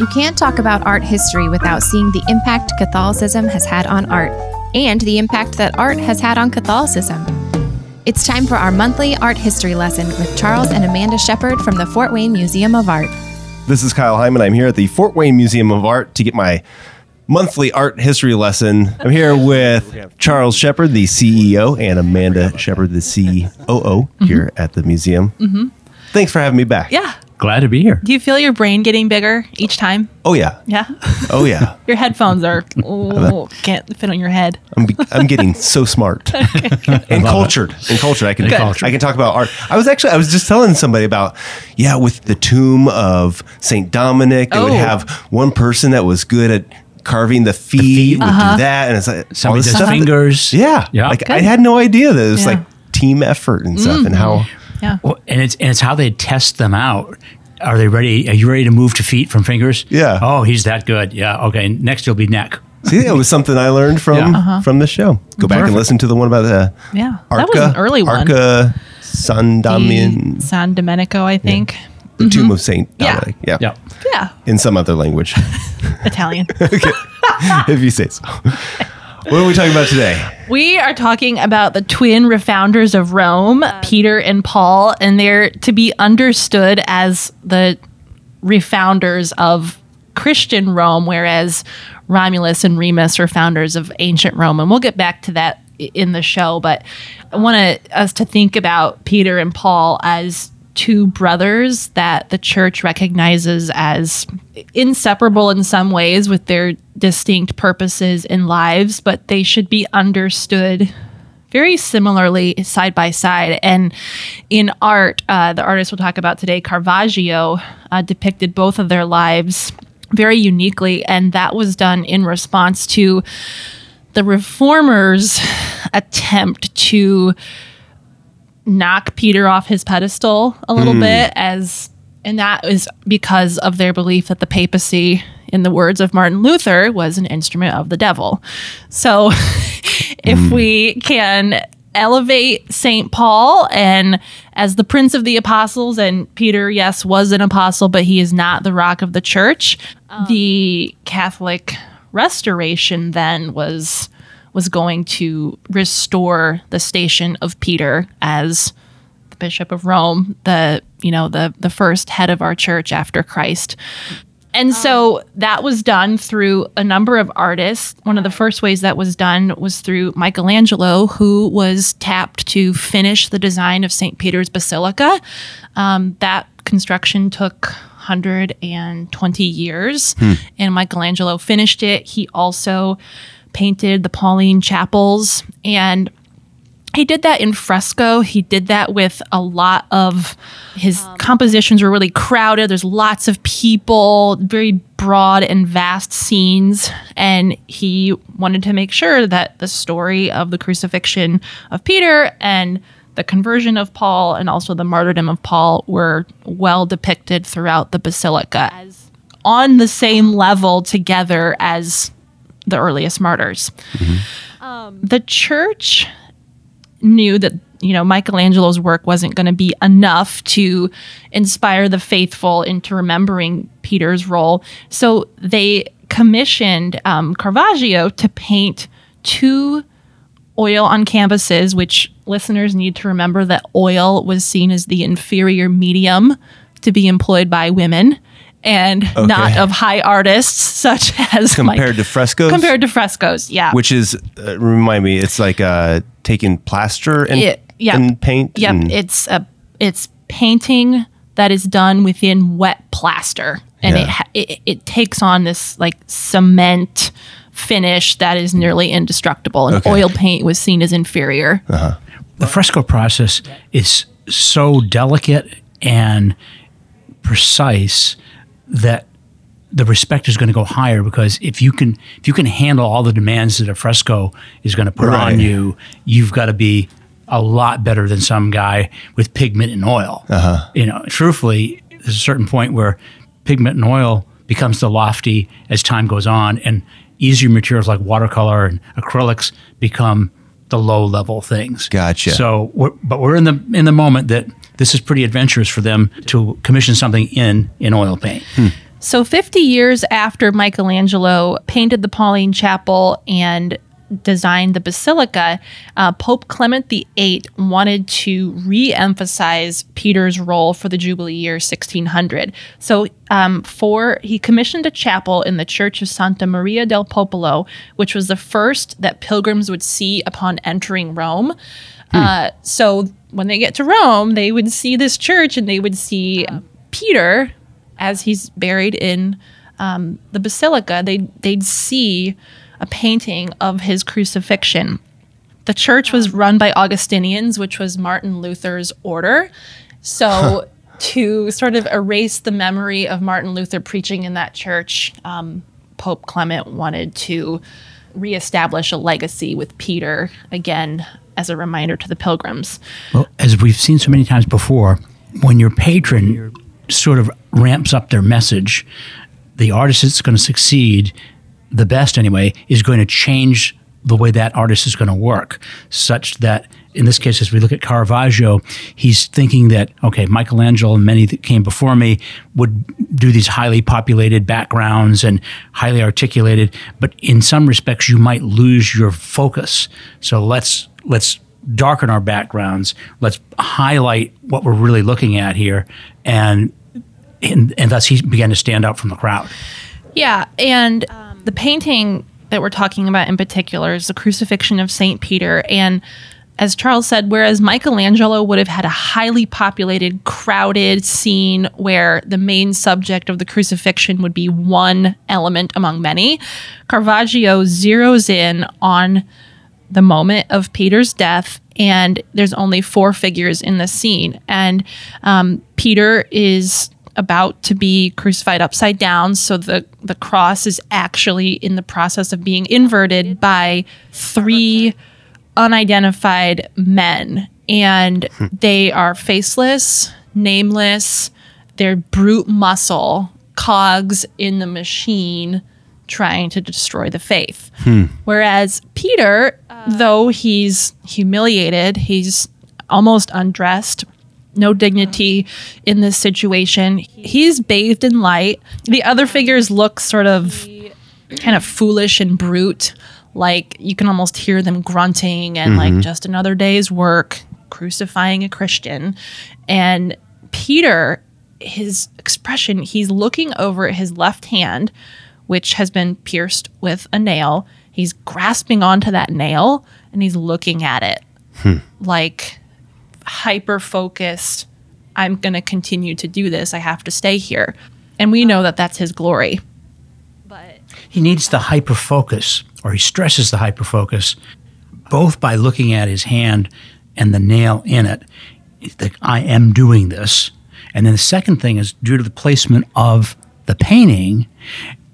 You can't talk about art history without seeing the impact Catholicism has had on art and the impact that art has had on Catholicism. It's time for our monthly art history lesson with Charles and Amanda Shepard from the Fort Wayne Museum of Art. This is Kyle Hyman. I'm here at the Fort Wayne Museum of Art to get my monthly art history lesson. I'm here with Charles Shepard, the CEO, and Amanda Shepard, the COO, here at the museum. Mm-hmm. Thanks for having me back. Yeah. Glad to be here. Do you feel your brain getting bigger each time? Oh yeah. Yeah. Oh yeah. your headphones are oh, can't fit on your head. I'm, be- I'm getting so smart and cultured and cultured. I can Good. I can talk about art. I was actually I was just telling somebody about yeah with the tomb of Saint Dominic. They would Oh. have one person that was good at carving the feet. Would Uh-huh. do that, and it's like all Somebody this does stuff. fingers. Yeah, Yeah. Like I had no idea that it was Yeah. like team effort and stuff, and how Yeah. Well, and it's and it's how they test them out. Are they ready? Are you ready to move to feet from fingers? Yeah. Oh, he's that good. Yeah. Okay. Next, you'll be neck. see it was something I learned from Yeah. Uh-huh. from the show. Go back and listen to the one about the Yeah. Arca, that was an early one. Arca San Damian, San Domenico, I think. the tomb of Saint Yeah. Dominic. Yeah. Yeah. Yeah. in some other language. Italian. Okay. if you say so. What are we talking about today? We are talking about the twin refounders of Rome, Peter and Paul, and they're to be understood as the refounders of Christian Rome, whereas Romulus and Remus are founders of ancient Rome. And we'll get back to that in the show, but I want us to think about Peter and Paul as two brothers that the church recognizes as inseparable in some ways with their distinct purposes in lives, but they should be understood very similarly side by side. And in art, uh, the artist we'll talk about today, Caravaggio, uh, depicted both of their lives very uniquely. And that was done in response to the reformers' attempt to knock Peter off his pedestal a little hmm. bit as and that is because of their belief that the papacy in the words of Martin Luther was an instrument of the devil. So if hmm. we can elevate St. Paul and as the prince of the apostles and Peter yes was an apostle but he is not the rock of the church um, the Catholic restoration then was was going to restore the station of Peter as the bishop of Rome, the you know the the first head of our church after Christ. And so that was done through a number of artists. One of the first ways that was done was through Michelangelo, who was tapped to finish the design of St. Peter's Basilica. Um, that construction took 120 years, and Michelangelo finished it. He also painted the Pauline chapels and he did that in fresco. He did that with a lot of his um, compositions were really crowded. There's lots of people, very broad and vast scenes. And he wanted to make sure that the story of the crucifixion of Peter and the conversion of Paul and also the martyrdom of Paul were well depicted throughout the basilica as on the same level together as the earliest martyrs. The church knew that you know Michelangelo's work wasn't going to be enough to inspire the faithful into remembering Peter's role, so they commissioned um, Caravaggio to paint two oil on canvases. Which listeners need to remember that oil was seen as the inferior medium to be employed by women. And not of high artists such as Mike- Compared to frescoes? compared to frescoes, yeah. Which is, uh, remind me, it's like uh, taking plaster and, It- yeah. and paint. Yep, and- it's a it's painting that is done within wet plaster, and it, Yeah. ha- it it takes on this like cement finish that is nearly indestructible. And Okay. oil paint was seen as inferior. The fresco process is so delicate and precise that the respect is going to go higher because if you can if you can handle all the demands that a fresco is going to put Right. on you, you've got to be a lot better than some guy with pigment and oil. Uh-huh. You know, truthfully, there's a certain point where pigment and oil becomes the lofty as time goes on, and easier materials like watercolor and acrylics become the low level things. Gotcha. So, we're, but we're in the in the moment that this is pretty adventurous for them to commission something in in oil paint. So, 50 years after Michelangelo painted the Pauline Chapel and designed the basilica, uh, Pope Clement VIII wanted to re emphasize Peter's role for the Jubilee year 1600. So, um, for he commissioned a chapel in the Church of Santa Maria del Popolo, which was the first that pilgrims would see upon entering Rome. Uh, so, when they get to Rome, they would see this church and they would see Peter as he's buried in um, the basilica. They they'd see a painting of his crucifixion. The church was run by Augustinians, which was Martin Luther's order. So, to sort of erase the memory of Martin Luther preaching in that church, um, Pope Clement wanted to reestablish a legacy with Peter again as a reminder to the pilgrims. Well, as we've seen so many times before, when your patron sort of ramps up their message, the artist that's going to succeed the best anyway, is going to change the way that artist is going to work, such that in this case, as we look at Caravaggio, he's thinking that, okay, Michelangelo and many that came before me would do these highly populated backgrounds and highly articulated, but in some respects, you might lose your focus. So let's, let's, darken our backgrounds let's highlight what we're really looking at here and and, and thus he began to stand out from the crowd Yeah, and um, the painting that we're talking about in particular is the crucifixion of St. Peter. And as Charles said, whereas Michelangelo would have had a highly populated, crowded scene where the main subject of the crucifixion would be one element among many, Caravaggio zeroes in on the moment of Peter's death, and there's only four figures in the scene. And um, Peter is about to be crucified upside down. So the, the cross is actually in the process of being inverted by three unidentified men. And they are faceless, nameless, they're brute muscle, cogs in the machine trying to destroy the faith. Hmm. Whereas Peter, though he's humiliated, he's almost undressed, no dignity in this situation. He's bathed in light. The other figures look sort of kind of foolish and brute. Like you can almost hear them grunting and like mm-hmm. just another day's work, crucifying a Christian. And Peter, his expression, he's looking over at his left hand, which has been pierced with a nail. He's grasping onto that nail and he's looking at it hmm. like hyper focused. I'm going to continue to do this. I have to stay here. And we know that that's his glory. But he needs the hyper focus, or he stresses the hyper focus, both by looking at his hand and the nail in it. That I am doing this. And then the second thing is due to the placement of the painting,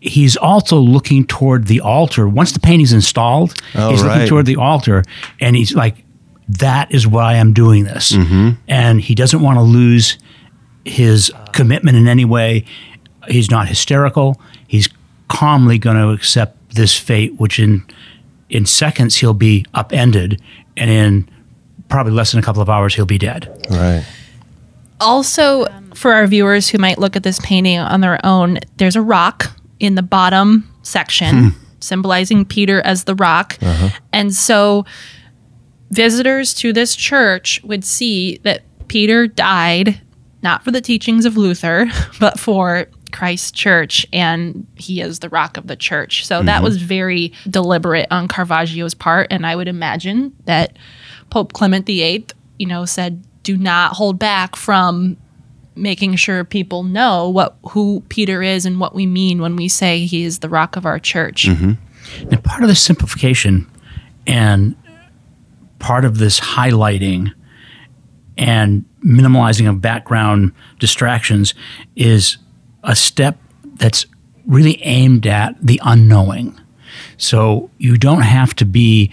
he's also looking toward the altar. Once the painting's installed, Oh, he's looking toward the altar and he's like, that is why I'm doing this. Mm-hmm. And he doesn't want to lose his commitment in any way. He's not hysterical. He's calmly going to accept this fate, which in in seconds he'll be upended, and in probably less than a couple of hours he'll be dead. Right. also, for our viewers who might look at this painting on their own, there's a rock in the bottom section hmm. symbolizing Peter as the rock. Uh-huh. And so visitors to this church would see that Peter died not for the teachings of Luther, but for Christ's church, and he is the rock of the church. So that mm-hmm. was very deliberate on Caravaggio's part, and I would imagine that Pope Clement VIII, you know, said, "Do not hold back from making sure people know what who Peter is and what we mean when we say he is the rock of our church." Mm-hmm. Now, part of this simplification and part of this highlighting and minimalizing of background distractions is a step that's really aimed at the unknowing. So you don't have to be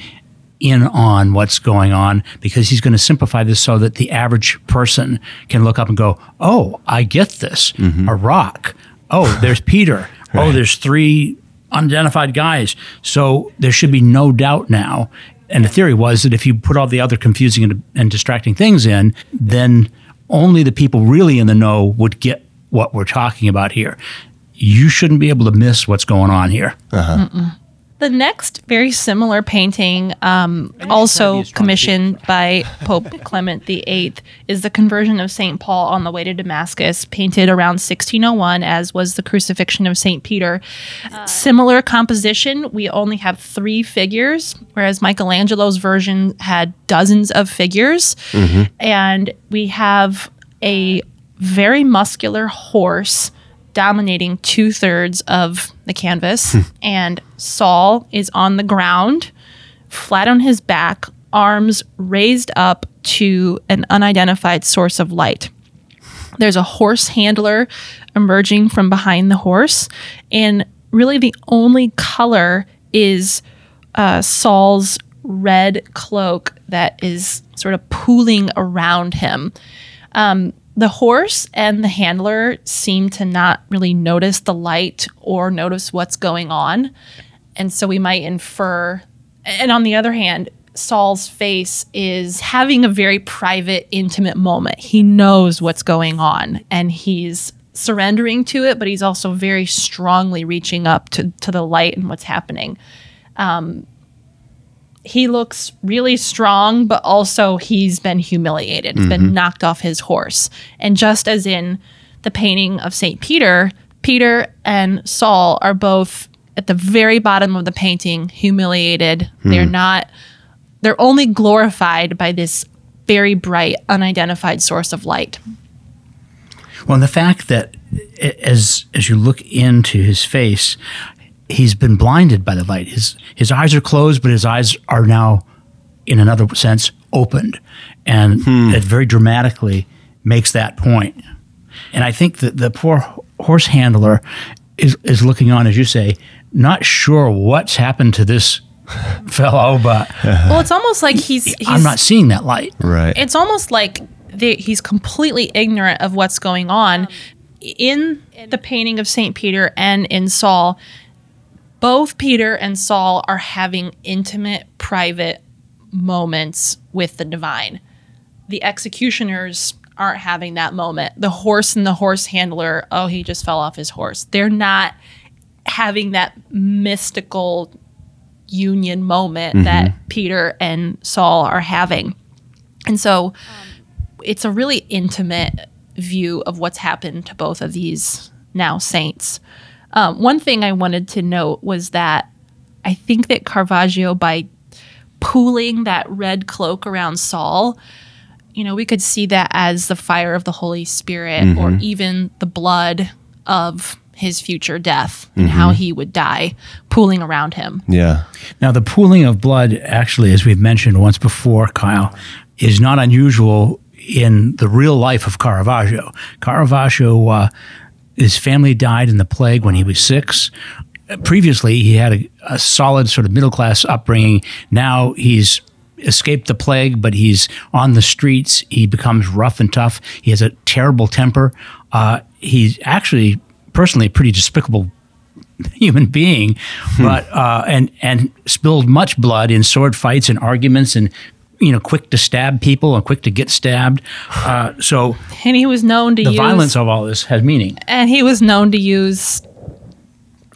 in on what's going on because he's going to simplify this so that the average person can look up and go, "Oh, I get this. Mm-hmm. A rock. Oh, there's Peter. Oh, there's three unidentified guys. So there should be no doubt now." And the theory was that if you put all the other confusing and, and distracting things in, then only the people really in the know would get what we're talking about here. you shouldn't be able to miss what's going on here. Uh-huh. The next very similar painting, um, also commissioned by Pope Clement VIII, is the conversion of St. Paul on the way to Damascus, painted around 1601, as was the crucifixion of St. Peter. Similar composition, we only have three figures, whereas Michelangelo's version had dozens of figures. And we have a very muscular horse dominating two thirds of the canvas. and Saul is on the ground, flat on his back, arms raised up to an unidentified source of light. There's a horse handler emerging from behind the horse, and really the only color is uh, Saul's red cloak that is sort of pooling around him. Um, the horse and the handler seem to not really notice the light or notice what's going on. And so we might infer. And on the other hand, Saul's face is having a very private, intimate moment. He knows what's going on and he's surrendering to it, but he's also very strongly reaching up to, to the light and what's happening. Um, he looks really strong, but also he's been humiliated, He's been mm-hmm. knocked off his horse. And just as in the painting of St. Peter, Peter and Saul are both at the very bottom of the painting, humiliated. Hmm. They're not, they're only glorified by this very bright, unidentified source of light. Well, and the fact that as as you look into his face, he's been blinded by the light. His his eyes are closed, but his eyes are now, in another sense, opened, and hmm. it very dramatically makes that point. And I think that the poor horse handler is is looking on, as you say, not sure what's happened to this fellow, but Well, it's almost like he's, he's I'm not seeing that light. Right. it's almost like they, he's completely ignorant of what's going on in the painting of St. Peter and in Saul. Both Peter and Saul are having intimate, private moments with the divine. The executioners aren't having that moment. The horse and the horse handler, oh, he just fell off his horse. They're not having that mystical union moment mm-hmm. that Peter and Saul are having. And so it's a really intimate view of what's happened to both of these now saints. Um, one thing I wanted to note was that I think that Caravaggio, by pooling that red cloak around Saul, you know, we could see that as the fire of the Holy Spirit or even the blood of his future death and how he would die pooling around him. Yeah. Now, the pooling of blood, actually, as we've mentioned once before, Kyle, is not unusual in the real life of Caravaggio. Caravaggio, uh, his family died in the plague when he was six. Previously, he had a, a solid sort of middle class upbringing. Now he's escaped the plague, but he's on the streets. He becomes rough and tough. He has a terrible temper. Uh, he's actually personally a pretty despicable human being, but uh, and and spilled much blood in sword fights and arguments, and you know, quick to stab people and quick to get stabbed. Uh, so And he was known to the use violence of all this has meaning. and he was known to use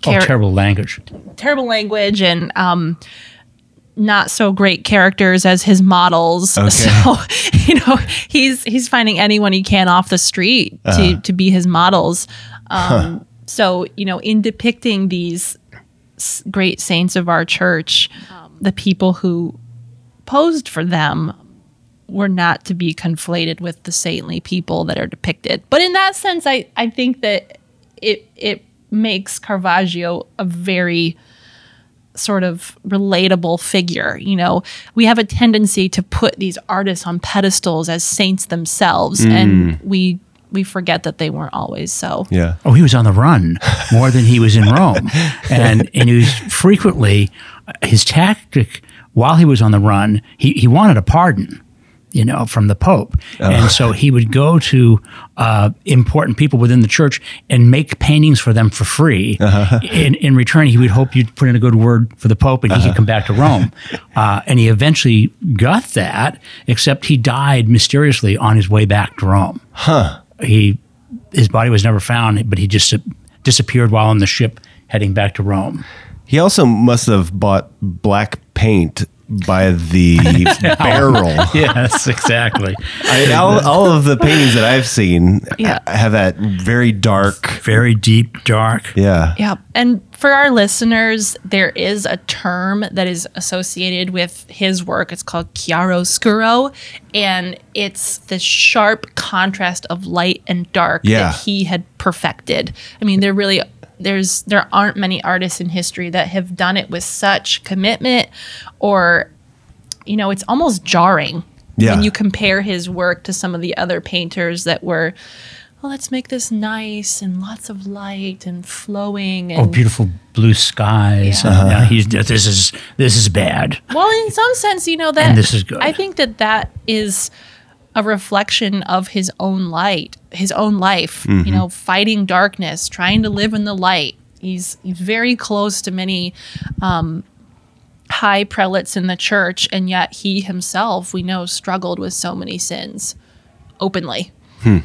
Oh, terrible language. terrible language and um not so great characters as his models. Okay. So, you know, he's he's finding anyone he can off the street to to be his models. Um so, you know, in depicting these great saints of our church, the people who posed for them were not to be conflated with the saintly people that are depicted. But in that sense, I, I think that it it makes Caravaggio a very sort of relatable figure. You know, we have a tendency to put these artists on pedestals as saints themselves, hmm. and we we forget that they weren't always so. Yeah. Oh, he was on the run more than he was in Rome, and and he was frequently his tactic while he was on the run. He he wanted a pardon, you know, from the Pope, and so he would go to uh, important people within the church and make paintings for them for free. In in return, he would hope you'd put in a good word for the Pope, and he could come back to Rome. Uh, and he eventually got that, except he died mysteriously on his way back to Rome Huh. he his body was never found, but he just disappeared while on the ship heading back to Rome. He also must have bought black paint by the barrel. Yes, exactly. I, all, all of the paintings that I've seen uh, Yeah. have that very dark. Very deep, dark. Yeah. Yeah. And for our listeners, there is a term that is associated with his work. It's called chiaroscuro. And it's the sharp contrast of light and dark Yeah. that he had perfected. I mean, there really there's there aren't many artists in history that have done it with such commitment or you know, it's almost jarring Yeah. when you compare his work to some of the other painters that were well, let's make this nice and lots of light and flowing oh, and Oh, beautiful blue skies. Yeah. And, yeah, he's this is this is bad. Well, in some sense, you know that And this is good. I think that that is a reflection of his own light, his own life. You mm-hmm. know, fighting darkness, trying to live in the light. He's he's very close to many um, high prelates in the church, and yet he himself, we know, struggled with so many sins openly. Hmm.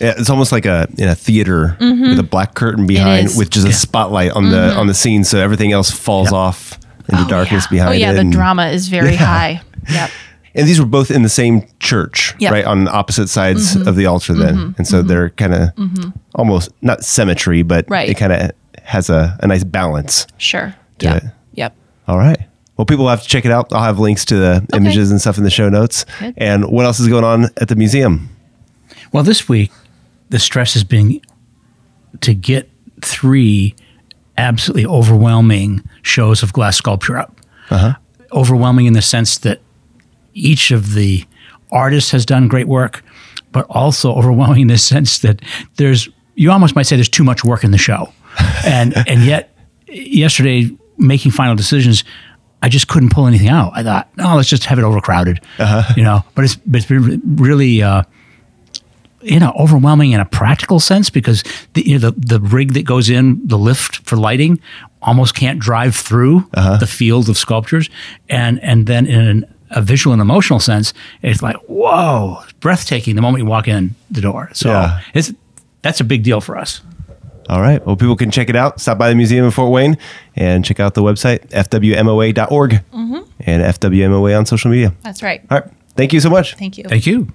Yeah, it's almost like a in a theater mm-hmm. with a black curtain behind, is. with just a spotlight on the mm-hmm. on the scene, so everything else falls off in into oh, darkness yeah. behind Oh yeah, it. the drama is very high. Yep. And these were both in the same church, Yep. right on opposite sides Mm-hmm. of the altar. Then, mm-hmm. and so mm-hmm. they're kind of mm-hmm. almost not symmetry, but Right. it kind of has a, a nice balance. Sure. Do Yep. it. Yep. All right. Well, people will have to check it out. I'll have links to the images and stuff in the show notes. Good. And what else is going on at the museum? Well, this week the stress has been to get three absolutely overwhelming shows of glass sculpture up. Uh-huh. Overwhelming in the sense that each of the artists has done great work, but also overwhelming in the sense that there's you almost might say there's too much work in the show, and and yet yesterday making final decisions. I just couldn't pull anything out. I thought, no, let's just have it overcrowded, you know. But it's but it's been really uh, you know overwhelming in a practical sense because the you know, the the rig that goes in the lift for lighting almost can't drive through the field of sculptures and and then in an, a visual and emotional sense it's like whoa it's breathtaking the moment you walk in the door so Yeah. it's that's a big deal for us All right. Well, people can check it out. Stop by the museum in Fort Wayne and check out the website, fwmoa.org mm-hmm. and FWMOA on social media. That's right. All right. Thank you so much. Thank you. thank you